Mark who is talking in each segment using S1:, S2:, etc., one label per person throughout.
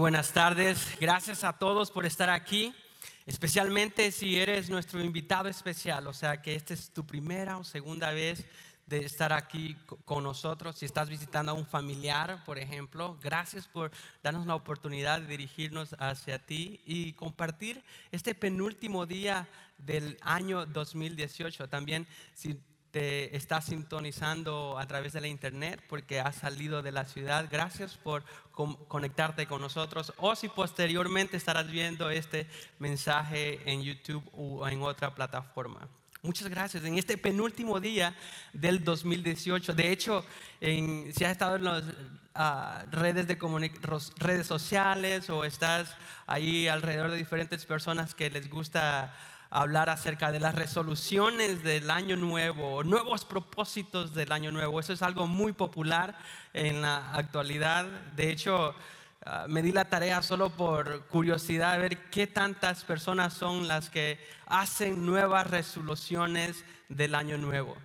S1: Buenas tardes. Gracias a todos por estar aquí, especialmente si eres nuestro invitado especial, o sea que esta es tu primera o segunda vez de estar aquí con nosotros. Si estás visitando a un familiar, por ejemplo, gracias por darnos la oportunidad de dirigirnos hacia ti y compartir este penúltimo día del año 2018. También si te estás sintonizando a través de la internet porque has salido de la ciudad. Gracias por conectarte con nosotros. O si posteriormente estarás viendo este mensaje en YouTube o en otra plataforma. Muchas gracias. En este penúltimo día del 2018, de hecho, si has estado en las ah, redes, de redes sociales o estás ahí alrededor de diferentes personas que les gusta hablar acerca de las resoluciones del año nuevo, nuevos propósitos del año nuevo. Eso es algo muy popular en la actualidad. De hecho, ah, me di la tarea solo por curiosidad de ver qué tantas personas son las que hacen nuevas resoluciones del año nuevo.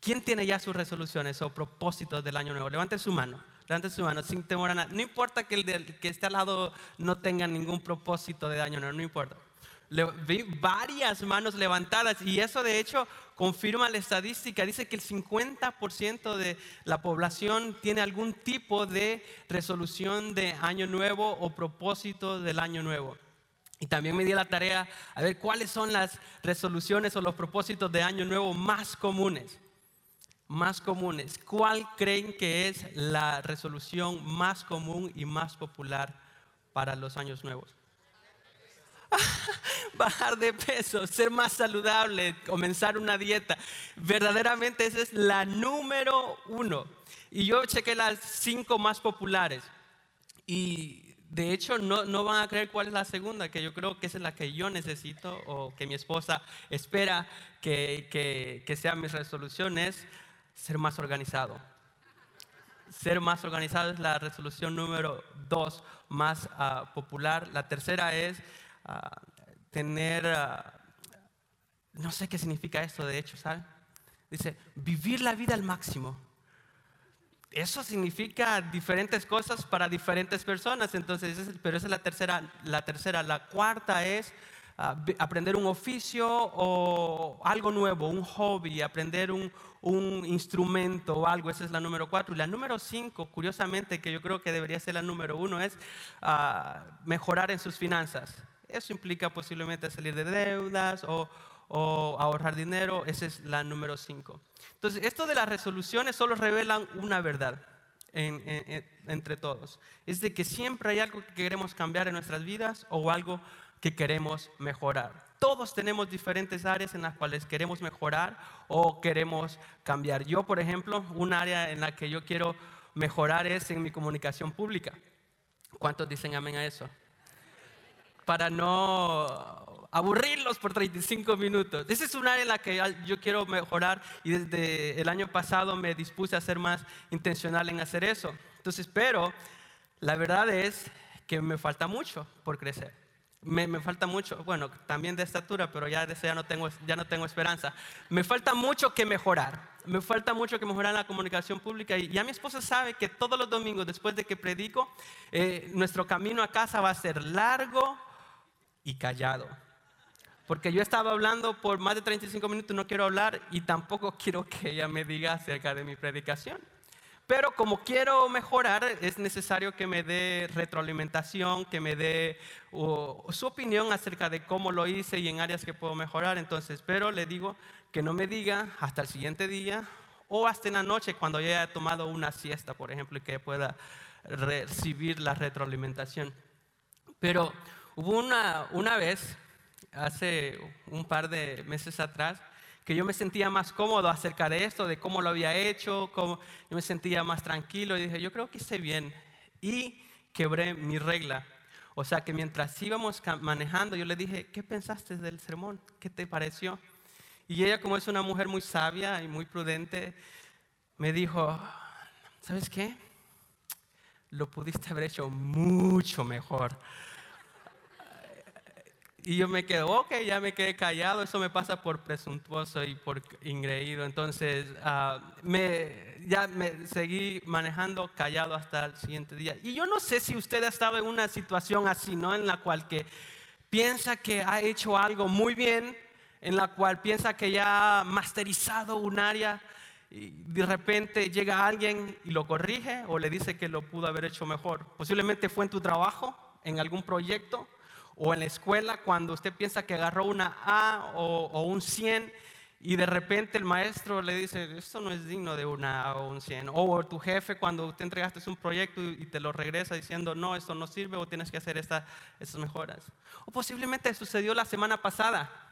S1: ¿Quién tiene ya sus resoluciones o propósitos del año nuevo? Levante su mano. Levante su mano sin temor a nada. No importa que el que esté al lado no tenga ningún propósito de año nuevo, no importa vi varias manos levantadas y eso de hecho confirma la estadística. Dice que el 50% de la población tiene algún tipo de resolución de año nuevo o propósito del año nuevo. Y también me di la tarea a ver cuáles son las resoluciones o los propósitos de año nuevo más comunes. Más comunes. ¿Cuál creen que es la resolución más común y más popular para los años nuevos? bajar de peso, ser más saludable, comenzar una dieta. Verdaderamente esa es la número uno. Y yo chequé las cinco más populares. Y de hecho no, no van a creer cuál es la segunda, que yo creo que es la que yo necesito o que mi esposa espera que, que, que sea mis resoluciones, ser más organizado. Ser más organizado es la resolución número dos más ah, popular. La tercera es tener, no sé qué significa esto de hecho, ¿sabes? Dice, vivir la vida al máximo. Eso significa diferentes cosas para diferentes personas, entonces, pero esa es la tercera. La tercera, la cuarta es aprender un oficio o algo nuevo, un hobby, aprender un, instrumento o algo, esa es la número cuatro. Y la número cinco, curiosamente, que yo creo que debería ser la número uno, es mejorar en sus finanzas. Eso implica posiblemente salir de deudas o, ahorrar dinero. Esa es la número 5. Entonces, esto de las resoluciones solo revelan una verdad entre todos. Es de que siempre hay algo que queremos cambiar en nuestras vidas o algo que queremos mejorar. Todos tenemos diferentes áreas en las cuales queremos mejorar o queremos cambiar. Yo, por ejemplo, un área en la que yo quiero mejorar es en mi comunicación pública. ¿Cuántos dicen amén a eso? Para no aburrirlos por 35 minutos. Esa es un área en la que yo quiero mejorar y desde el año pasado me dispuse a ser más intencional en hacer eso. Entonces, pero la verdad es que me falta mucho por crecer. Me, falta mucho, bueno, también de estatura, pero ya de ya no tengo, ya no tengo esperanza. Me falta mucho que mejorar. Me falta mucho que mejorar en la comunicación pública. Y ya mi esposa sabe que todos los domingos, después de que predico, eh, nuestro camino a casa va a ser largo, y callado. Porque yo estaba hablando por más de 35 minutos, no quiero hablar y tampoco quiero que ella me diga acerca de mi predicación. Pero como quiero mejorar, es necesario que me dé retroalimentación, que me dé su opinión acerca de cómo lo hice y en áreas que puedo mejorar. Entonces, pero le digo que no me diga hasta el siguiente día o hasta en la noche cuando ya haya tomado una siesta, por ejemplo, y que pueda recibir la retroalimentación. Pero Hubo una, una vez, hace un par de meses atrás, que yo me sentía más cómodo acerca de esto, de cómo lo había hecho, cómo yo me sentía más tranquilo y dije, yo creo que hice bien. Y quebré mi regla. O sea que mientras íbamos manejando, yo le dije, ¿qué pensaste del sermón? ¿Qué te pareció? Y ella, como es una mujer muy sabia y muy prudente, me dijo, ¿sabes qué? Lo pudiste haber hecho mucho mejor Y yo me quedo, ok, ya me quedé callado, eso me pasa por presuntuoso y por ingreído. Entonces, ah, me, ya me seguí manejando callado hasta el siguiente día. Y yo no sé si usted ha estado en una situación así, ¿no? En la cual que piensa que ha hecho algo muy bien, en la cual piensa que ya ha masterizado un área y de repente llega alguien y lo corrige o le dice que lo pudo haber hecho mejor. Posiblemente fue en tu trabajo, en algún proyecto o en la escuela cuando usted piensa que agarró una A o, un 100 y de repente el maestro le dice, esto no es digno de una A o un 100. O tu jefe cuando usted entregaste un proyecto y te lo regresa diciendo, no, esto no sirve o tienes que hacer estas mejoras. O posiblemente sucedió la semana pasada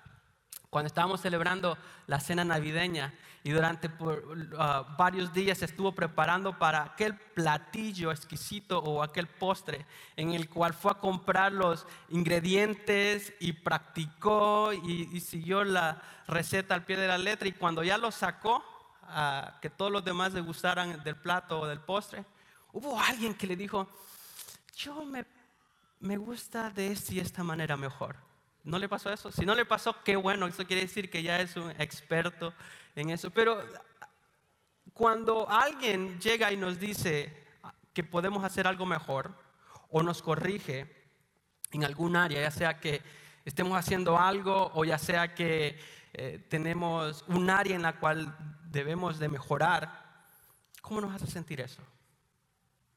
S1: cuando estábamos celebrando la cena navideña y durante uh, varios días estuvo preparando para aquel platillo exquisito o aquel postre en el cual fue a comprar los ingredientes y practicó y, siguió la receta al pie de la letra y cuando ya lo sacó, a que todos los demás le gustaran del plato o del postre, hubo alguien que le dijo, yo me, me gusta de esta y esta manera mejor. ¿No le pasó eso? Si no le pasó, qué bueno, eso quiere decir que ya es un experto en eso. Pero cuando alguien llega y nos dice que podemos hacer algo mejor o nos corrige en algún área, ya sea que estemos haciendo algo o ya sea que eh, tenemos un área en la cual debemos de mejorar, ¿cómo nos hace sentir eso?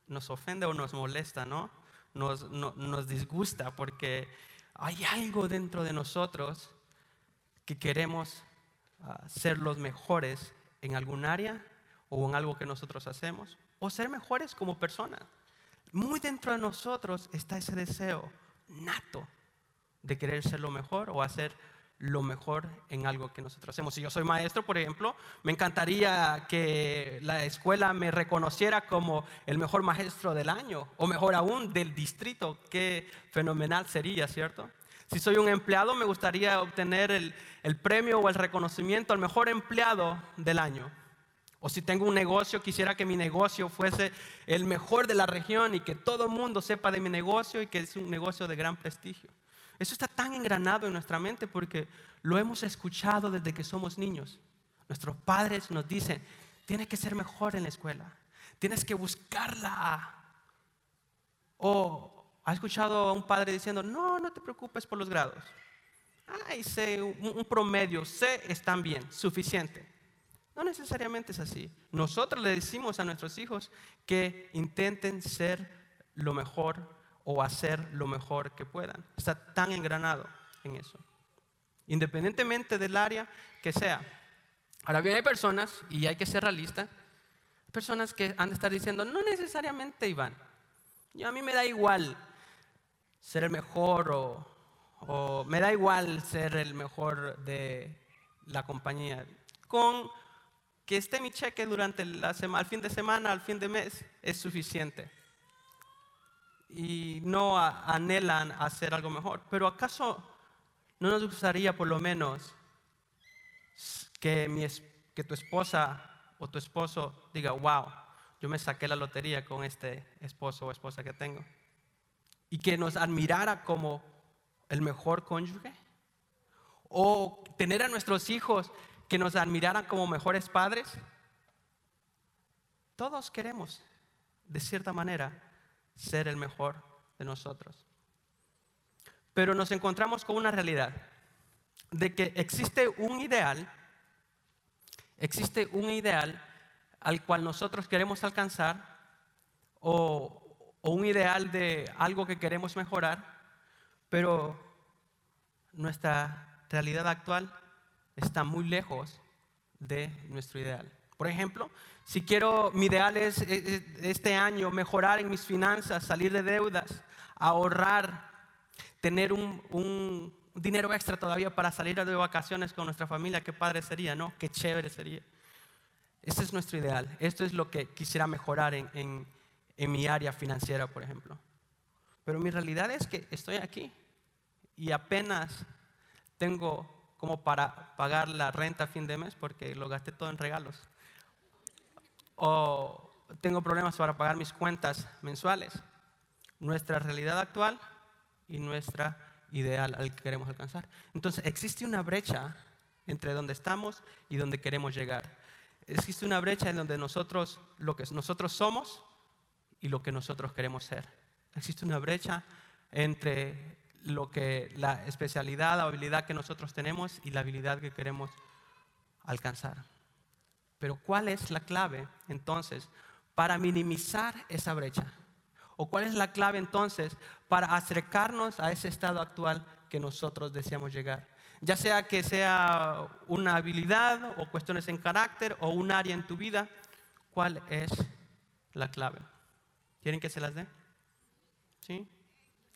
S1: Nos ofende o nos molesta, ¿no? Nos, nos disgusta porque hay algo dentro de nosotros que queremos ah, ser los mejores en algún área o en algo que nosotros hacemos, o ser mejores como personas. Muy dentro de nosotros está ese deseo nato de querer ser lo mejor o hacer lo mejor en algo que nosotros hacemos. Si yo soy maestro, por ejemplo, me encantaría que la escuela me reconociera como el mejor maestro del año o mejor aún del distrito. Qué fenomenal sería, ¿cierto? Si soy un empleado, me gustaría obtener el, el premio o el reconocimiento al mejor empleado del año. O si tengo un negocio, quisiera que mi negocio fuese el mejor de la región y que todo el mundo sepa de mi negocio y que es un negocio de gran prestigio. Eso está tan engranado en nuestra mente porque lo hemos escuchado desde que somos niños. Nuestros padres nos dicen, tienes que ser mejor en la escuela, tienes que buscarla. O ha escuchado a un padre diciendo, no, no te preocupes por los grados. Ay, sé, un, promedio, sé, están bien, suficiente. No necesariamente es así. Nosotros le decimos a nuestros hijos que intenten ser lo mejor o hacer lo mejor que puedan. Está tan engranado en eso. Independientemente del área que sea. Ahora bien, hay personas, y hay que ser realista, personas que han de estar diciendo, no necesariamente Iván, yo, a mí me da igual ser el mejor o, o me da igual ser el mejor de la compañía. Con que esté mi cheque durante la semana, al fin de semana, al fin de mes, es suficiente y no anhelan hacer algo mejor. Pero ¿acaso no nos gustaría por lo menos que, mi, que tu esposa o tu esposo diga, wow, yo me saqué la lotería con este esposo o esposa que tengo? Y que nos admirara como el mejor cónyuge. O tener a nuestros hijos que nos admiraran como mejores padres. Todos queremos, de cierta manera, ser el mejor de nosotros. Pero nos encontramos con una realidad de que existe un ideal, existe un ideal al cual nosotros queremos alcanzar o, un ideal de algo que queremos mejorar, pero nuestra realidad actual está muy lejos de nuestro ideal. Por ejemplo, si quiero, mi ideal es este año mejorar en mis finanzas, salir de deudas, ahorrar, tener un, dinero extra todavía para salir de vacaciones con nuestra familia, qué padre sería, ¿no? Qué chévere sería. Ese es nuestro ideal. Esto es lo que quisiera mejorar en, en mi área financiera, por ejemplo. Pero mi realidad es que estoy aquí y apenas tengo como para pagar la renta a fin de mes porque lo gasté todo en regalos o tengo problemas para pagar mis cuentas mensuales. Nuestra realidad actual y nuestra ideal al que queremos alcanzar. Entonces, existe una brecha entre donde estamos y donde queremos llegar. Existe una brecha en donde nosotros, lo que nosotros somos y lo que nosotros queremos ser. Existe una brecha entre lo que la especialidad, la habilidad que nosotros tenemos y la habilidad que queremos alcanzar. Pero ¿cuál es la clave entonces para minimizar esa brecha? ¿O cuál es la clave entonces para acercarnos a ese estado actual que nosotros deseamos llegar? Ya sea que sea una habilidad o cuestiones en carácter o un área en tu vida, ¿cuál es la clave? ¿Quieren que se las dé? ¿Sí?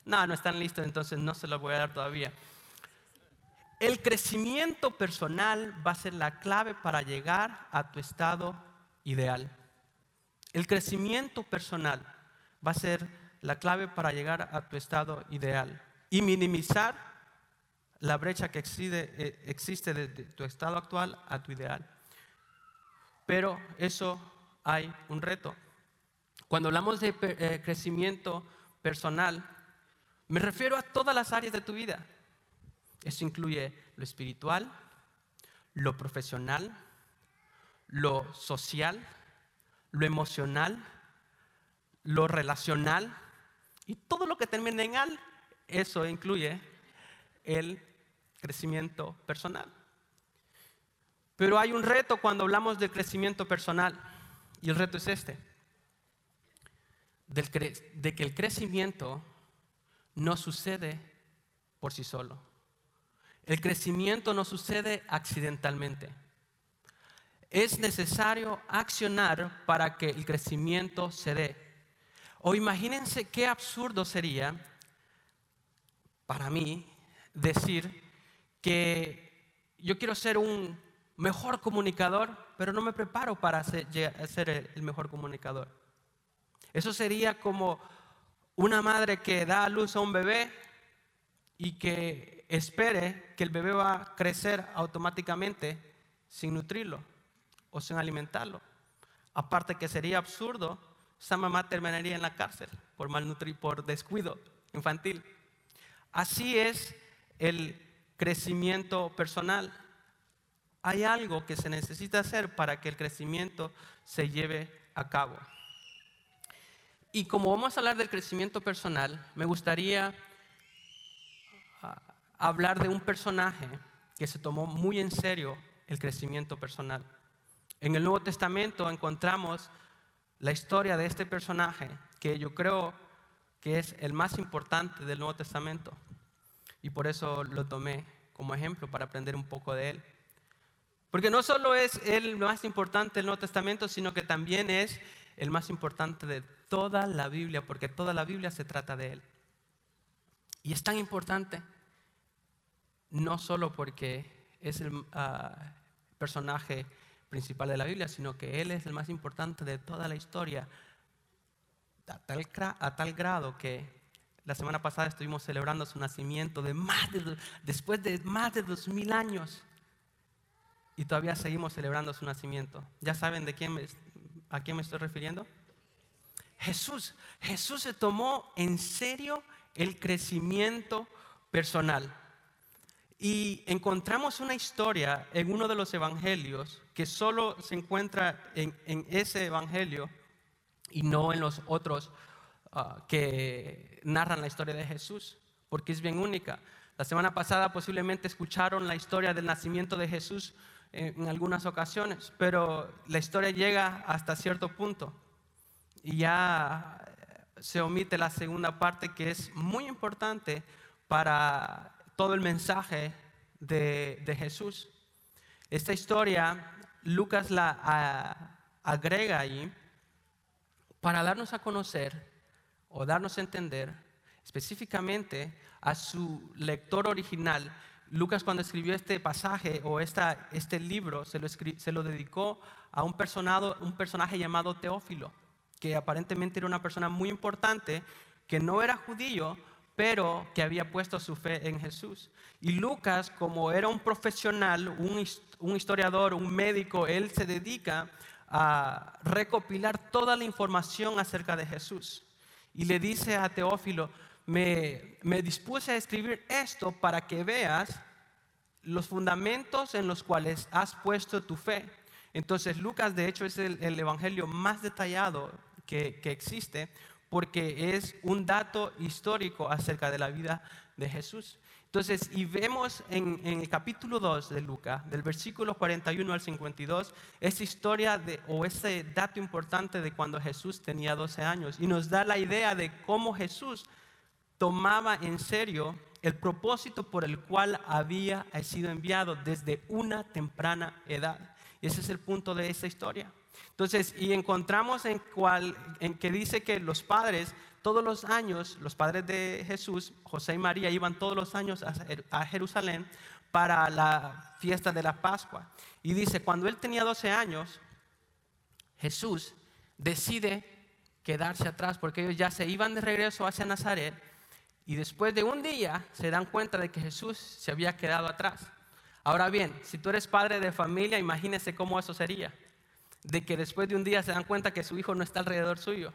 S1: No, no están listos, entonces no se los voy a dar todavía. El crecimiento personal va a ser la clave para llegar a tu estado ideal. El crecimiento personal va a ser la clave para llegar a tu estado ideal y minimizar la brecha que existe, eh, existe de tu estado actual a tu ideal. Pero eso hay un reto. Cuando hablamos de eh, crecimiento personal, me refiero a todas las áreas de tu vida. Eso incluye lo espiritual, lo profesional, lo social, lo emocional, lo relacional y todo lo que termine en al, eso incluye el crecimiento personal. Pero hay un reto cuando hablamos de crecimiento personal y el reto es este, de que el crecimiento no sucede por sí solo. El crecimiento no sucede accidentalmente. Es necesario accionar para que el crecimiento se dé. O imagínense qué absurdo sería para mí decir que yo quiero ser un mejor comunicador, pero no me preparo para ser, el mejor comunicador. Eso sería como una madre que da a luz a un bebé y que espere que el bebé va a crecer automáticamente sin nutrirlo o sin alimentarlo. Aparte que sería absurdo, esa mamá terminaría en la cárcel por malnutrir, por descuido infantil. Así es el crecimiento personal. Hay algo que se necesita hacer para que el crecimiento se lleve a cabo. Y como vamos a hablar del crecimiento personal, me gustaría ah, hablar de un personaje que se tomó muy en serio el crecimiento personal. En el Nuevo Testamento encontramos la historia de este personaje que yo creo que es el más importante del Nuevo Testamento. Y por eso lo tomé como ejemplo para aprender un poco de él. Porque no solo es el más importante del Nuevo Testamento, sino que también es el más importante de toda la Biblia, porque toda la Biblia se trata de Él. Y es tan importante, no solo porque es el ah, personaje principal de la Biblia, sino que Él es el más importante de toda la historia, a tal, grado que la semana pasada estuvimos celebrando su nacimiento de más de, después de más de dos mil años y todavía seguimos celebrando su nacimiento. ¿Ya saben de a quién me estoy refiriendo? Jesús. Jesús se tomó en serio el crecimiento personal. Y encontramos una historia en uno de los evangelios que solo se encuentra en, ese evangelio y no en los otros ah, que narran la historia de Jesús, porque es bien única. La semana pasada posiblemente escucharon la historia del nacimiento de Jesús en algunas ocasiones, pero la historia llega hasta cierto punto y ya se omite la segunda parte que es muy importante para todo el mensaje de, Jesús. Esta historia Lucas la agrega ahí para darnos a conocer o darnos a entender específicamente a su lector original Lucas cuando escribió este pasaje o esta, este libro se lo, se lo dedicó a un, un personaje llamado Teófilo, que aparentemente era una persona muy importante, que no era judío, pero que había puesto su fe en Jesús. Y Lucas, como era un profesional, un, un historiador, un médico, él se dedica a recopilar toda la información acerca de Jesús. Y le dice a Teófilo, me, me dispuse a escribir esto para que veas los fundamentos en los cuales has puesto tu fe. Entonces Lucas de hecho es el, evangelio más detallado que, existe porque es un dato histórico acerca de la vida de Jesús. Entonces, y vemos en, el capítulo 2 de Lucas, del versículo 41 al 52, esa historia de, o ese dato importante de cuando Jesús tenía 12 años. Y nos da la idea de cómo Jesús tomaba en serio el propósito por el cual había sido enviado desde una temprana edad. Y ese es el punto de esta historia. Entonces, y encontramos en, cual, que dice que los padres, todos los años, los padres de Jesús, José y María, iban todos los años a Jerusalén para la fiesta de la Pascua. Y dice, cuando él tenía 12 años, Jesús decide quedarse atrás porque ellos ya se iban de regreso hacia Nazaret y después de un día se dan cuenta de que Jesús se había quedado atrás. Ahora bien, si tú eres padre de familia, imagínese cómo eso sería. De que después de un día se dan cuenta que su hijo no está alrededor suyo.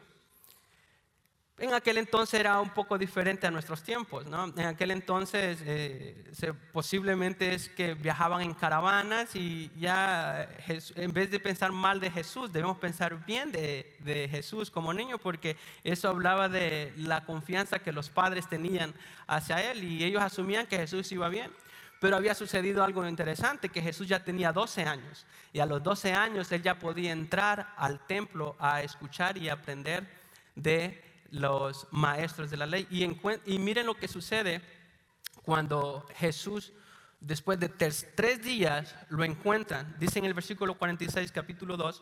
S1: En aquel entonces era un poco diferente a nuestros tiempos, ¿no? En aquel entonces eh, posiblemente es que viajaban en caravanas y ya en vez de pensar mal de Jesús, debemos pensar bien de, de, Jesús como niño porque eso hablaba de la confianza que los padres tenían hacia él y ellos asumían que Jesús iba bien. Pero había sucedido algo interesante, que Jesús ya tenía 12 años y a los 12 años él ya podía entrar al templo a escuchar y aprender de los maestros de la ley. Y, miren lo que sucede cuando Jesús, después de tres días, lo encuentran. Dice en el versículo 46, capítulo 2,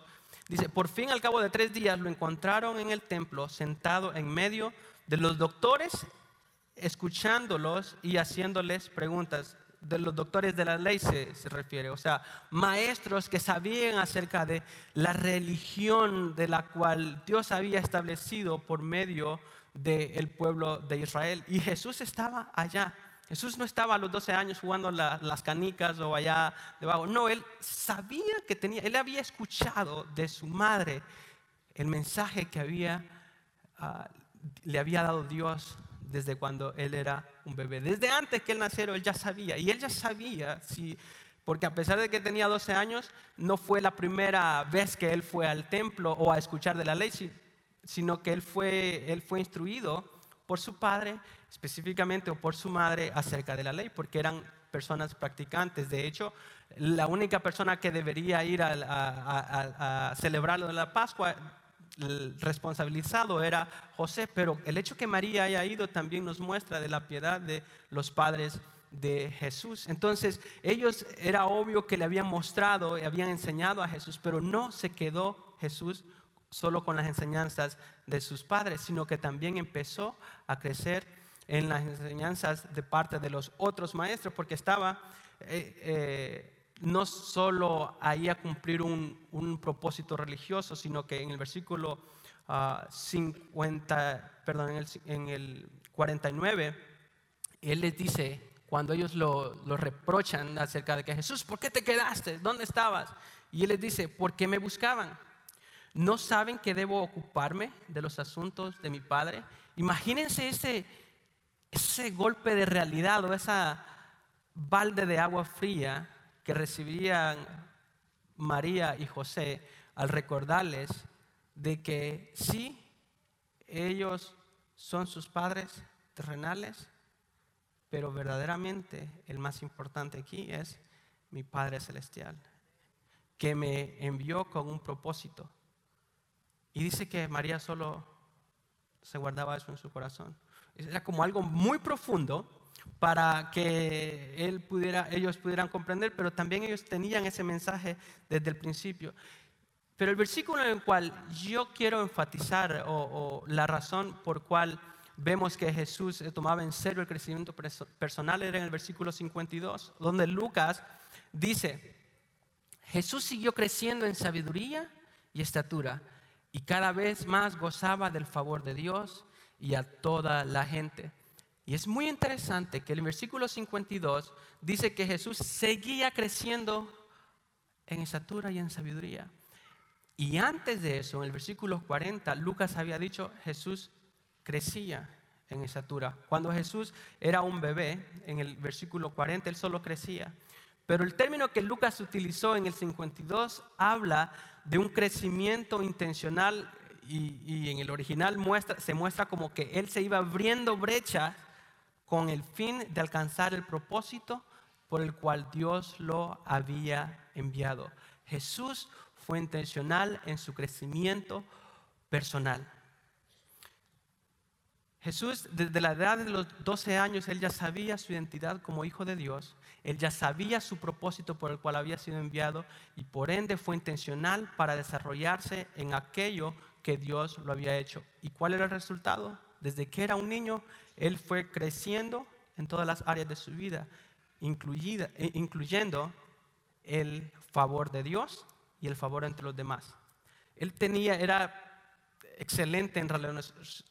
S1: dice, por fin al cabo de tres días lo encontraron en el templo, sentado en medio de los doctores, escuchándolos y haciéndoles preguntas de los doctores de la ley se, refiere, o sea, maestros que sabían acerca de la religión de la cual Dios había establecido por medio del pueblo de Israel. Y Jesús estaba allá. Jesús no estaba a los 12 años jugando las canicas o allá debajo. No, él sabía que tenía, él había escuchado de su madre el mensaje que había, ah, le había dado Dios desde cuando él era un bebé. Desde antes que él naciera, él ya sabía. Y él ya sabía, si, porque a pesar de que tenía 12 años, no fue la primera vez que él fue al templo o a escuchar de la ley, sino que él fue, él fue instruido por su padre, específicamente, o por su madre acerca de la ley, porque eran personas practicantes. De hecho, la única persona que debería ir a, a, a celebrar lo de la Pascua responsabilizado era José, pero el hecho que María haya ido también nos muestra de la piedad de los padres de Jesús. Entonces, ellos era obvio que le habían mostrado y habían enseñado a Jesús, pero no se quedó Jesús solo con las enseñanzas de sus padres, sino que también empezó a crecer en las enseñanzas de parte de los otros maestros, porque estaba eh, eh, no solo ahí a cumplir un, propósito religioso, sino que en el versículo 50, ah, perdón, en el, 49, él les dice, cuando ellos lo, lo, reprochan acerca de que Jesús, ¿por qué te quedaste? ¿Dónde estabas? Y él les dice, ¿por qué me buscaban? ¿No saben que debo ocuparme de los asuntos de mi Padre? Imagínense ese, ese golpe de realidad o esa balde de agua fría que recibirían María y José al recordarles de que sí, ellos son sus padres terrenales, pero verdaderamente el más importante aquí es mi Padre Celestial, que me envió con un propósito. Y dice que María solo se guardaba eso en su corazón. Era como algo muy profundo para que él pudiera, ellos pudieran comprender, pero también ellos tenían ese mensaje desde el principio. Pero el versículo en el cual yo quiero enfatizar, o, la razón por cual vemos que Jesús tomaba en serio el crecimiento personal, era en el versículo 52, donde Lucas dice, Jesús siguió creciendo en sabiduría y estatura, y cada vez más gozaba del favor de Dios y a toda la gente. Y es muy interesante que el versículo 52 dice que Jesús seguía creciendo en estatura y en sabiduría. Y antes de eso, en el versículo 40, Lucas había dicho, Jesús crecía en estatura. Cuando Jesús era un bebé, en el versículo 40, él solo crecía. Pero el término que Lucas utilizó en el 52 habla de un crecimiento intencional y, en el original se muestra como que él se iba abriendo brechas con el fin de alcanzar el propósito por el cual Dios lo había enviado. Jesús fue intencional en su crecimiento personal. Jesús, desde la edad de los 12 años, él ya sabía su identidad como hijo de Dios, él ya sabía su propósito por el cual había sido enviado y por ende fue intencional para desarrollarse en aquello que Dios lo había hecho. ¿Y cuál era el resultado? Desde que era un niño, él fue creciendo en todas las áreas de su vida, eh, incluyendo el favor de Dios y el favor entre los demás. Él tenía, era excelente en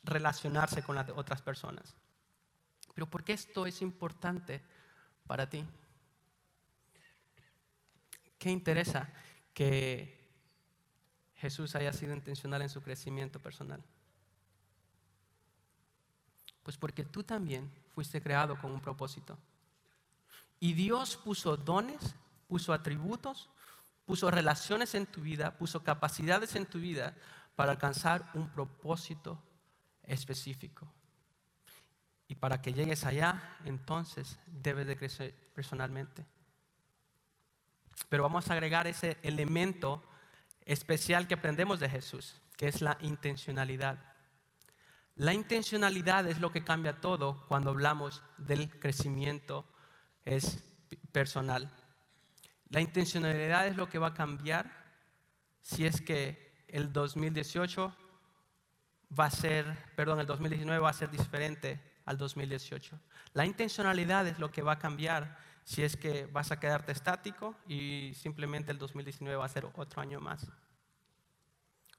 S1: relacionarse con las otras personas. Pero ¿por qué esto es importante para ti? ¿Qué interesa que Jesús haya sido intencional en su crecimiento personal? Pues porque tú también fuiste creado con un propósito. Y Dios puso dones, puso atributos, puso relaciones en tu vida, puso capacidades en tu vida para alcanzar un propósito específico. Y para que llegues allá, entonces debes de crecer personalmente. Pero vamos a agregar ese elemento especial que aprendemos de Jesús, que es la intencionalidad. La intencionalidad es lo que cambia todo cuando hablamos del crecimiento es personal. La intencionalidad es lo que va a cambiar si es que el 2018 va a ser, perdón, el 2019 va a ser diferente al 2018. La intencionalidad es lo que va a cambiar si es que vas a quedarte estático y simplemente el 2019 va a ser otro año más.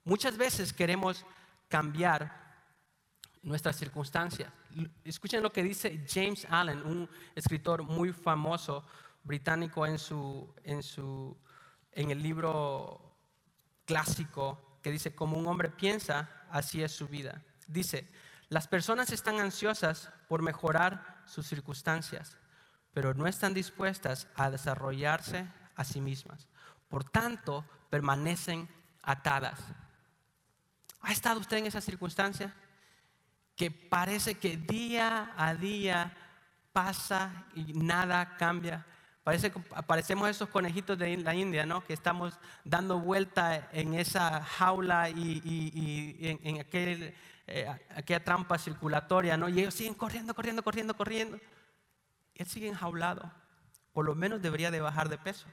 S1: Muchas veces queremos cambiar nuestras circunstancias. Escuchen lo que dice James Allen, un escritor muy famoso británico en, su, en, su, en el libro clásico que dice, como un hombre piensa, así es su vida. Dice, las personas están ansiosas por mejorar sus circunstancias, pero no están dispuestas a desarrollarse a sí mismas. Por tanto, permanecen atadas. ¿Ha estado usted en esa circunstancia? Que parece que día a día pasa y nada cambia. Parece parecemos esos conejitos de la India, ¿no? Que estamos dando vuelta en esa jaula y, en, aquel, eh, aquella trampa circulatoria, ¿no? Y ellos siguen corriendo, corriendo, corriendo, corriendo. Y él sigue enjaulado. Por lo menos debería de bajar de peso.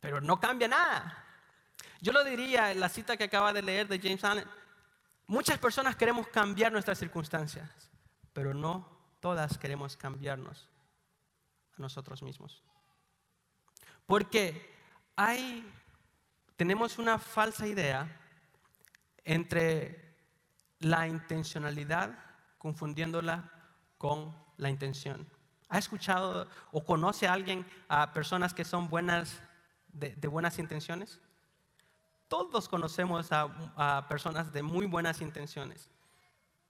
S1: Pero no cambia nada. Yo lo diría en la cita que acaba de leer de James Allen. Muchas personas queremos cambiar nuestras circunstancias, pero no todas queremos cambiarnos a nosotros mismos. Porque hay, tenemos una falsa idea entre la intencionalidad confundiéndola con la intención. ¿Ha escuchado o conoce alguien, a personas que son buenas, de, buenas intenciones? Todos conocemos a personas de muy buenas intenciones.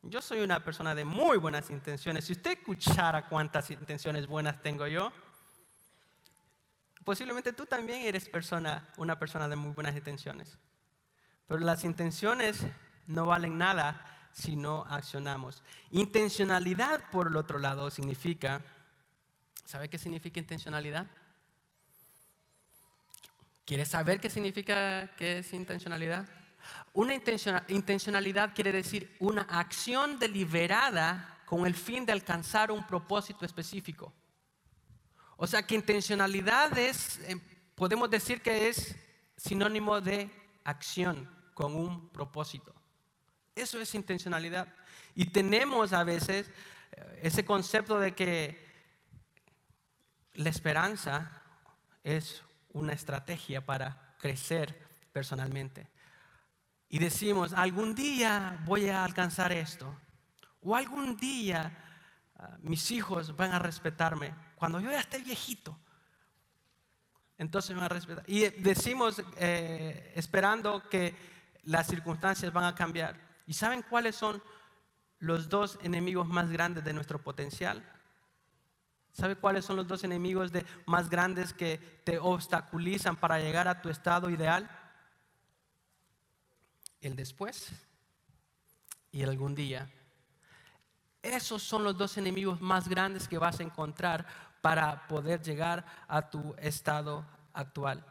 S1: Yo soy una persona de muy buenas intenciones. Si usted escuchara cuántas intenciones buenas tengo yo, posiblemente tú también eres persona, una persona de muy buenas intenciones. Pero las intenciones no valen nada si no accionamos. Intencionalidad, por el otro lado, significa, ¿sabe qué significa intencionalidad? ¿Quieres saber qué significa qué es intencionalidad? Una intencionalidad quiere decir una acción deliberada con el fin de alcanzar un propósito específico. O sea que intencionalidad es, eh, podemos decir que es sinónimo de acción con un propósito. Eso es intencionalidad. Y tenemos a veces eh, ese concepto de que la esperanza es una estrategia para crecer personalmente y decimos, algún día voy a alcanzar esto, o algún día ah, mis hijos van a respetarme, cuando yo ya esté viejito, entonces me van a respetar. Y decimos eh, esperando que las circunstancias van a cambiar. ¿Y saben cuáles son los dos enemigos más grandes de nuestro potencial? ¿Sabe cuáles son los dos enemigos de, más grandes que te obstaculizan para llegar a tu estado ideal? El después y el algún día. Esos son los dos enemigos más grandes que vas a encontrar para poder llegar a tu estado actual.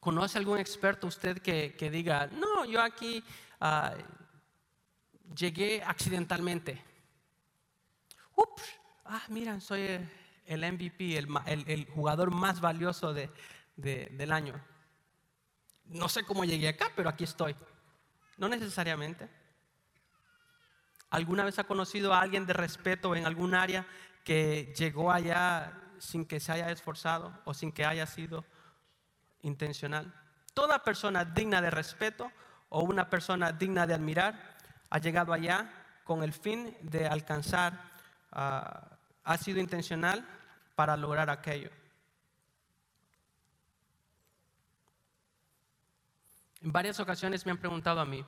S1: ¿Conoce algún experto usted que, diga, no, yo aquí ah, llegué accidentalmente? Ups, ah, mira, soy el MVP, el, jugador más valioso del año. No sé cómo llegué acá, pero aquí estoy. No necesariamente. ¿Alguna vez ha conocido a alguien de respeto en algún área que llegó allá sin que se haya esforzado o sin que haya sido intencional? Toda persona digna de respeto o una persona digna de admirar ha llegado allá con el fin de alcanzar, ah, ha sido intencional para lograr aquello. En varias ocasiones me han preguntado a mí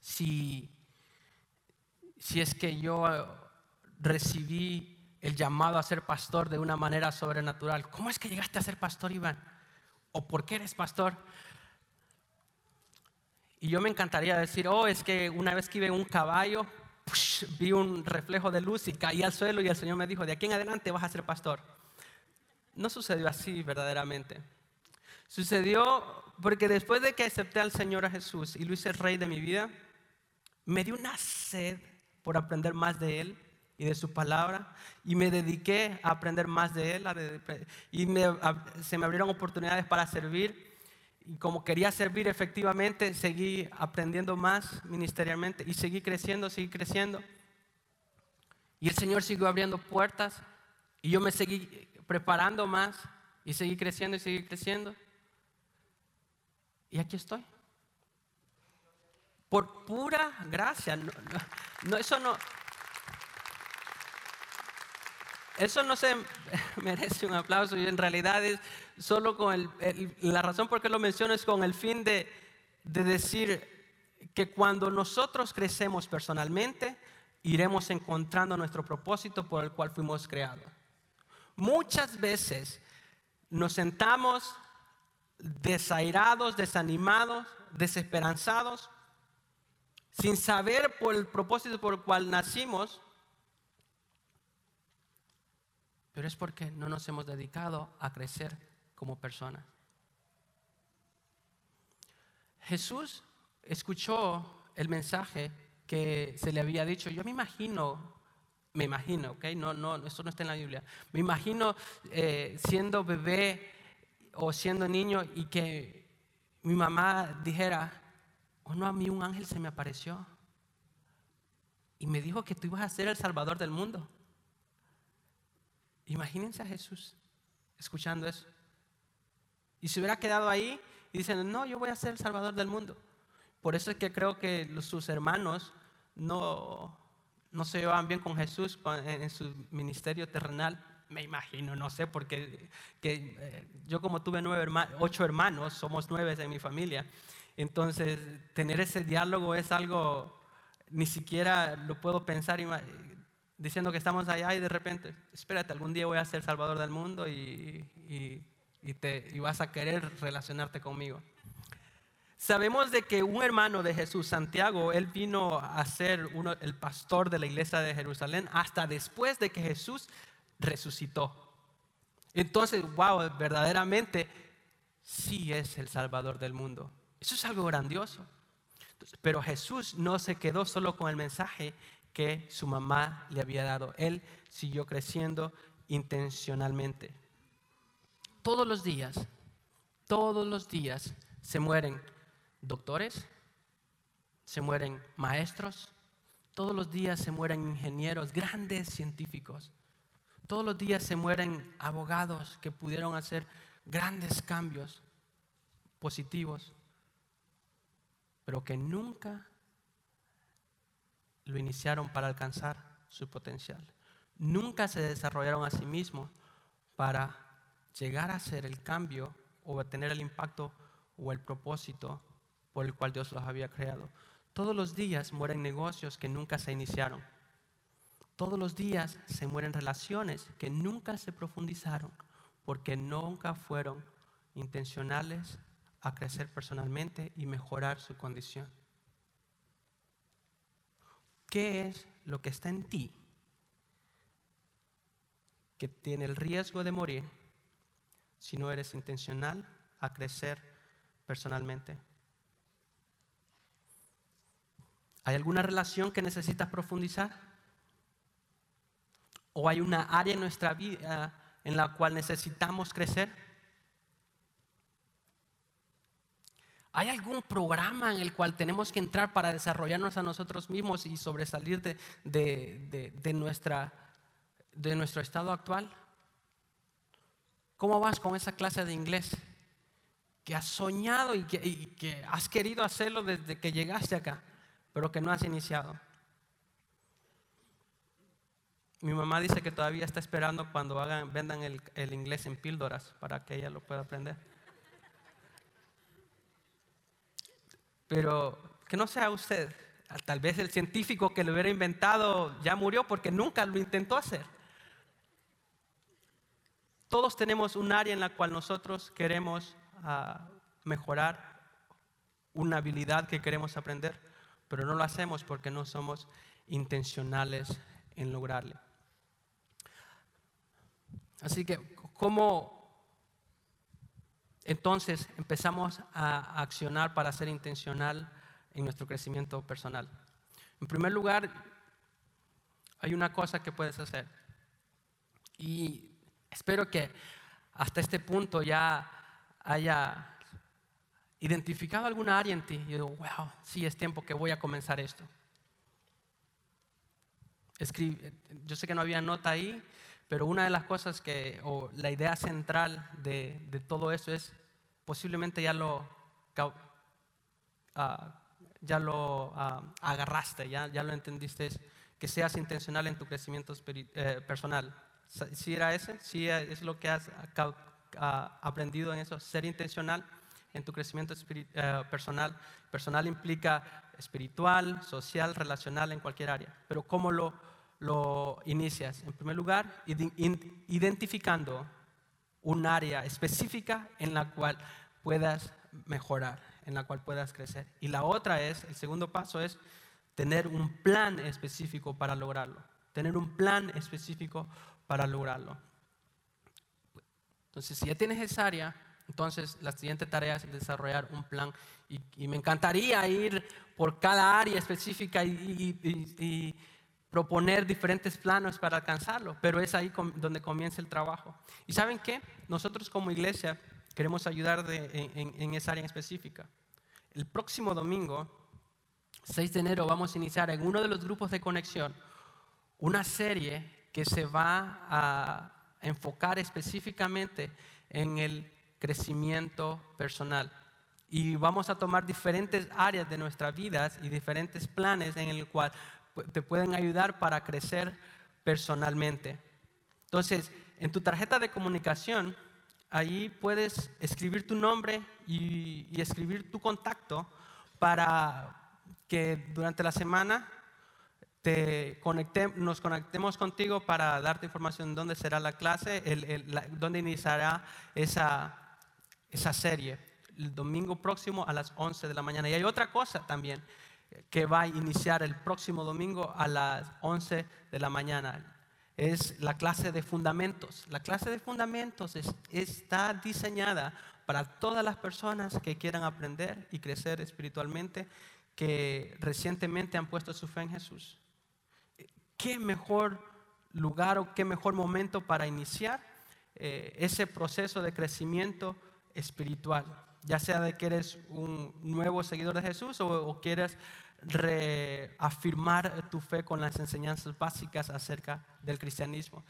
S1: si si es que yo eh, recibí el llamado a ser pastor de una manera sobrenatural. ¿Cómo es que llegaste a ser pastor, Iván? ¿O por qué eres pastor? Y yo me encantaría decir, oh, es que una vez que iba en un caballo, vi un reflejo de luz y caí al suelo y el Señor me dijo, de aquí en adelante vas a ser pastor. No sucedió así verdaderamente. Sucedió porque después de que acepté al Señor a Jesús y lo hice rey de mi vida, me dio una sed por aprender más de Él y de su palabra y me dediqué a aprender más de Él y se me abrieron oportunidades para servir y como quería servir efectivamente seguí aprendiendo más ministerialmente y seguí creciendo, seguí creciendo y el Señor siguió abriendo puertas y yo me seguí preparando más y seguí creciendo y seguí creciendo y aquí estoy por pura gracia. No, eso no. Eso no se merece un aplauso y en realidad es solo con el, la razón por qué lo menciono es con el fin de, de decir que cuando nosotros crecemos personalmente, iremos encontrando nuestro propósito por el cual fuimos creados. Muchas veces nos sentamos desairados, desanimados, desesperanzados, sin saber por el propósito por el cual nacimos, pero es porque no nos hemos dedicado a crecer como personas. Jesús escuchó el mensaje que se le había dicho. Yo me imagino, me imagino, ¿ok? No, no, esto no está en la Biblia. Me imagino eh, siendo bebé o siendo niño y que mi mamá dijera, ¿O no a mí un ángel se me apareció? Y me dijo que tú ibas a ser el salvador del mundo. Imagínense a Jesús escuchando eso. Y se hubiera quedado ahí y diciendo, no, yo voy a ser el salvador del mundo. Por eso es que creo que sus hermanos no, no se llevaban bien con Jesús en, su ministerio terrenal. Me imagino, no sé, porque que, eh, yo como tuve nueve ocho hermanos, somos nueve en mi familia, entonces, tener ese diálogo es algo, ni siquiera lo puedo pensar diciendo que estamos allá y de repente, espérate, algún día voy a ser salvador del mundo y, te, vas a querer relacionarte conmigo. Sabemos de que un hermano de Jesús, Santiago, él vino a ser uno, el pastor de la iglesia de Jerusalén hasta después de que Jesús resucitó. Entonces, wow, verdaderamente sí es el Salvador del mundo. Eso es algo grandioso. Pero Jesús no se quedó solo con el mensaje que su mamá le había dado. Él siguió creciendo intencionalmente. Todos los días, todos los días se mueren doctores, se mueren maestros, todos los días se mueren ingenieros, grandes científicos. Todos los días se mueren abogados que pudieron hacer grandes cambios positivos pero que nunca lo iniciaron para alcanzar su potencial. Nunca se desarrollaron a sí mismos para llegar a ser el cambio o tener el impacto o el propósito por el cual Dios los había creado. Todos los días mueren negocios que nunca se iniciaron. Todos los días se mueren relaciones que nunca se profundizaron porque nunca fueron intencionales a crecer personalmente y mejorar su condición. ¿Qué es lo que está en ti que tiene el riesgo de morir si no eres intencional a crecer personalmente? ¿Hay alguna relación que necesitas profundizar? ¿O hay una área en nuestra vida en la cual necesitamos crecer? ¿Hay algún programa en el cual tenemos que entrar para desarrollarnos a nosotros mismos y sobresalir de, nuestra, de nuestro estado actual? ¿Cómo vas con esa clase de inglés? Que has soñado y que, que has querido hacerlo desde que llegaste acá, pero que no has iniciado. Mi mamá dice que todavía está esperando cuando hagan, vendan el, el inglés en píldoras para que ella lo pueda aprender. Pero que no sea usted. Tal vez el científico que lo hubiera inventado ya murió porque nunca lo intentó hacer. Todos tenemos un área en la cual nosotros queremos ah, mejorar, una habilidad que queremos aprender, pero no lo hacemos porque no somos intencionales en lograrlo. Así que, ¿cómo entonces empezamos a accionar para ser intencional en nuestro crecimiento personal. En primer lugar, hay una cosa que puedes hacer. Y espero que hasta este punto ya haya identificado alguna área en ti. Y digo, wow, sí es tiempo que voy a comenzar esto. yo sé que no había nota ahí, pero una de las cosas que, o la idea central de, todo eso es, posiblemente ya lo, ah, ya lo ah, agarraste, ya, ya lo entendiste, es que seas intencional en tu crecimiento eh, personal. ¿Sí era ese? ¿Sí es lo que has ah, aprendido en eso? Ser intencional en tu crecimiento eh, personal. Personal implica espiritual, social, relacional, en cualquier área. Pero ¿cómo lo lo inicias? En primer lugar, identificando un área específica en la cual puedas mejorar, en la cual puedas crecer. Y la otra es, el segundo paso es tener un plan específico para lograrlo. Tener un plan específico para lograrlo. Entonces, si ya tienes esa área, entonces la siguiente tarea es desarrollar un plan. Y, me encantaría ir por cada área específica y proponer diferentes planos para alcanzarlo, pero es ahí donde comienza el trabajo. ¿Y saben qué? Nosotros como iglesia queremos ayudar en, esa área específica. El próximo domingo, 6 de enero, vamos a iniciar en uno de los grupos de conexión una serie que se va a enfocar específicamente en el crecimiento personal. Y vamos a tomar diferentes áreas de nuestras vidas y diferentes planes en el cual te pueden ayudar para crecer personalmente. Entonces, en tu tarjeta de comunicación, ahí puedes escribir tu nombre y, escribir tu contacto para que durante la semana nos conectemos contigo para darte información de dónde será la clase, dónde iniciará esa, esa serie, el domingo próximo a las 11 de la mañana. Y hay otra cosa también que va a iniciar el próximo domingo a las 11 de la mañana. Es la clase de fundamentos. La clase de fundamentos está diseñada para todas las personas que quieran aprender y crecer espiritualmente, que recientemente han puesto su fe en Jesús. ¿Qué mejor lugar o qué mejor momento para iniciar eh, ese proceso de crecimiento espiritual? ya sea de que eres un nuevo seguidor de Jesús o, quieres reafirmar tu fe con las enseñanzas básicas acerca del cristianismo.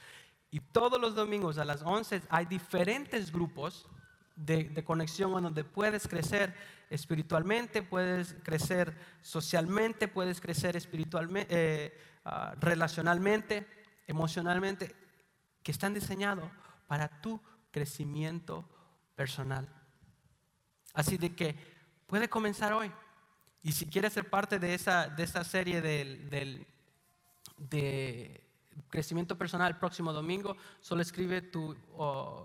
S1: Y todos los domingos a las 11 hay diferentes grupos de, conexión donde puedes crecer espiritualmente, puedes crecer socialmente, puedes crecer espiritualmente, eh, ah, relacionalmente, emocionalmente, que están diseñados para tu crecimiento personal. Así de que puede comenzar hoy. Y si quieres ser parte de esa, de esa serie del, del, de crecimiento personal el próximo domingo, solo escribe tu,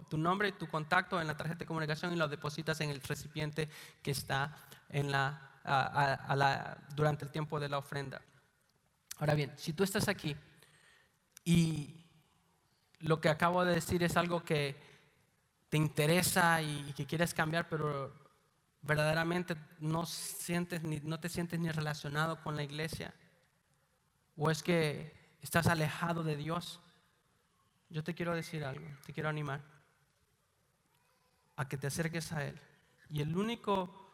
S1: tu nombre y tu contacto en la tarjeta de comunicación y lo depositas en el recipiente que está en la, a, la, durante el tiempo de la ofrenda. Ahora bien, si tú estás aquí y lo que acabo de decir es algo que te interesa y, que quieres cambiar, pero verdaderamente no, sientes ni, no te sientes ni relacionado con la iglesia, o es que estás alejado de Dios, yo te quiero decir algo, te quiero animar a que te acerques a Él. Y el único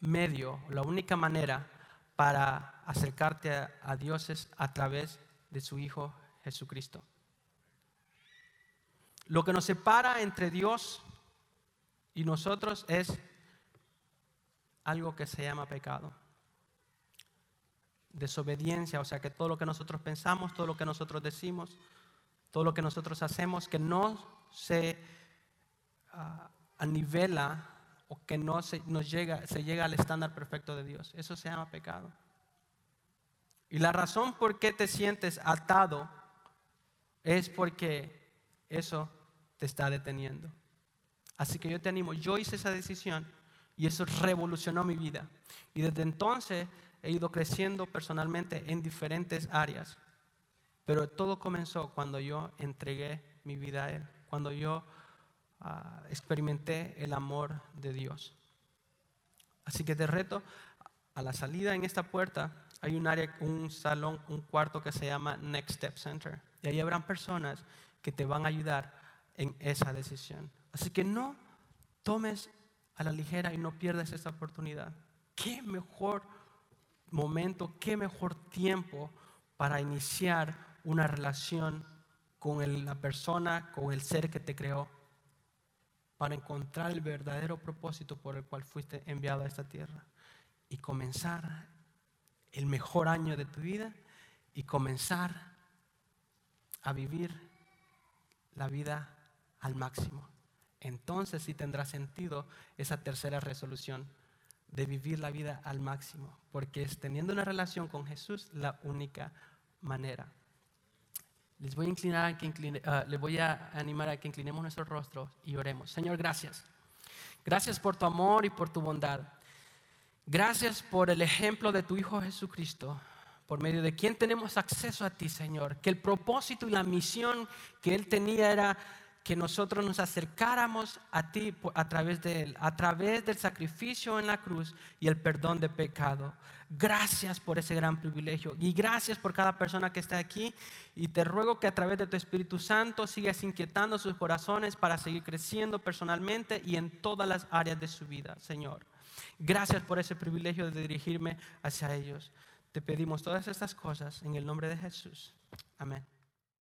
S1: medio, la única manera para acercarte a, Dios es a través de su Hijo Jesucristo. Lo que nos separa entre Dios y nosotros es algo que se llama pecado desobediencia, o sea que todo lo que nosotros pensamos, todo lo que nosotros decimos, todo lo que nosotros hacemos, que no se uh, anivela o que no se, nos llega, se llega al estándar perfecto de Dios. Eso se llama pecado. Y la razón por qué te sientes atado es porque eso te está deteniendo. Así que yo te animo, yo hice esa decisión y eso revolucionó mi vida. Y desde entonces he ido creciendo personalmente en diferentes áreas. Pero todo comenzó cuando yo entregué mi vida a Él, cuando yo ah, experimenté el amor de Dios. Así que te reto, a la salida en esta puerta hay un área, un salón, un cuarto que se llama Next Step Center. Y ahí habrán personas que te van a ayudar en esa decisión. Así que no tomes a la ligera y no pierdas esta oportunidad. ¿Qué mejor momento, qué mejor tiempo para iniciar una relación con la persona, con el ser que te creó, para encontrar el verdadero propósito por el cual fuiste enviado a esta tierra y comenzar el mejor año de tu vida y comenzar a vivir la vida al máximo. Entonces sí tendrá sentido esa tercera resolución de vivir la vida al máximo, porque es teniendo una relación con Jesús la única manera. Les voy a, inclinar ah, les voy a animar a que inclinemos nuestro rostro y oremos. Señor, gracias. Gracias por tu amor y por tu bondad. Gracias por el ejemplo de tu Hijo Jesucristo, por medio de quien tenemos acceso a ti, Señor. Que el propósito y la misión que Él tenía era que nosotros nos acercáramos a ti a través de Él, a través del sacrificio en la cruz y el perdón de pecado. Gracias por ese gran privilegio y gracias por cada persona que está aquí y te ruego que a través de tu Espíritu Santo sigas inquietando sus corazones para seguir creciendo personalmente y en todas las áreas de su vida, Señor. Gracias por ese privilegio de dirigirme hacia ellos. Te pedimos todas estas cosas en el nombre de Jesús. Amén.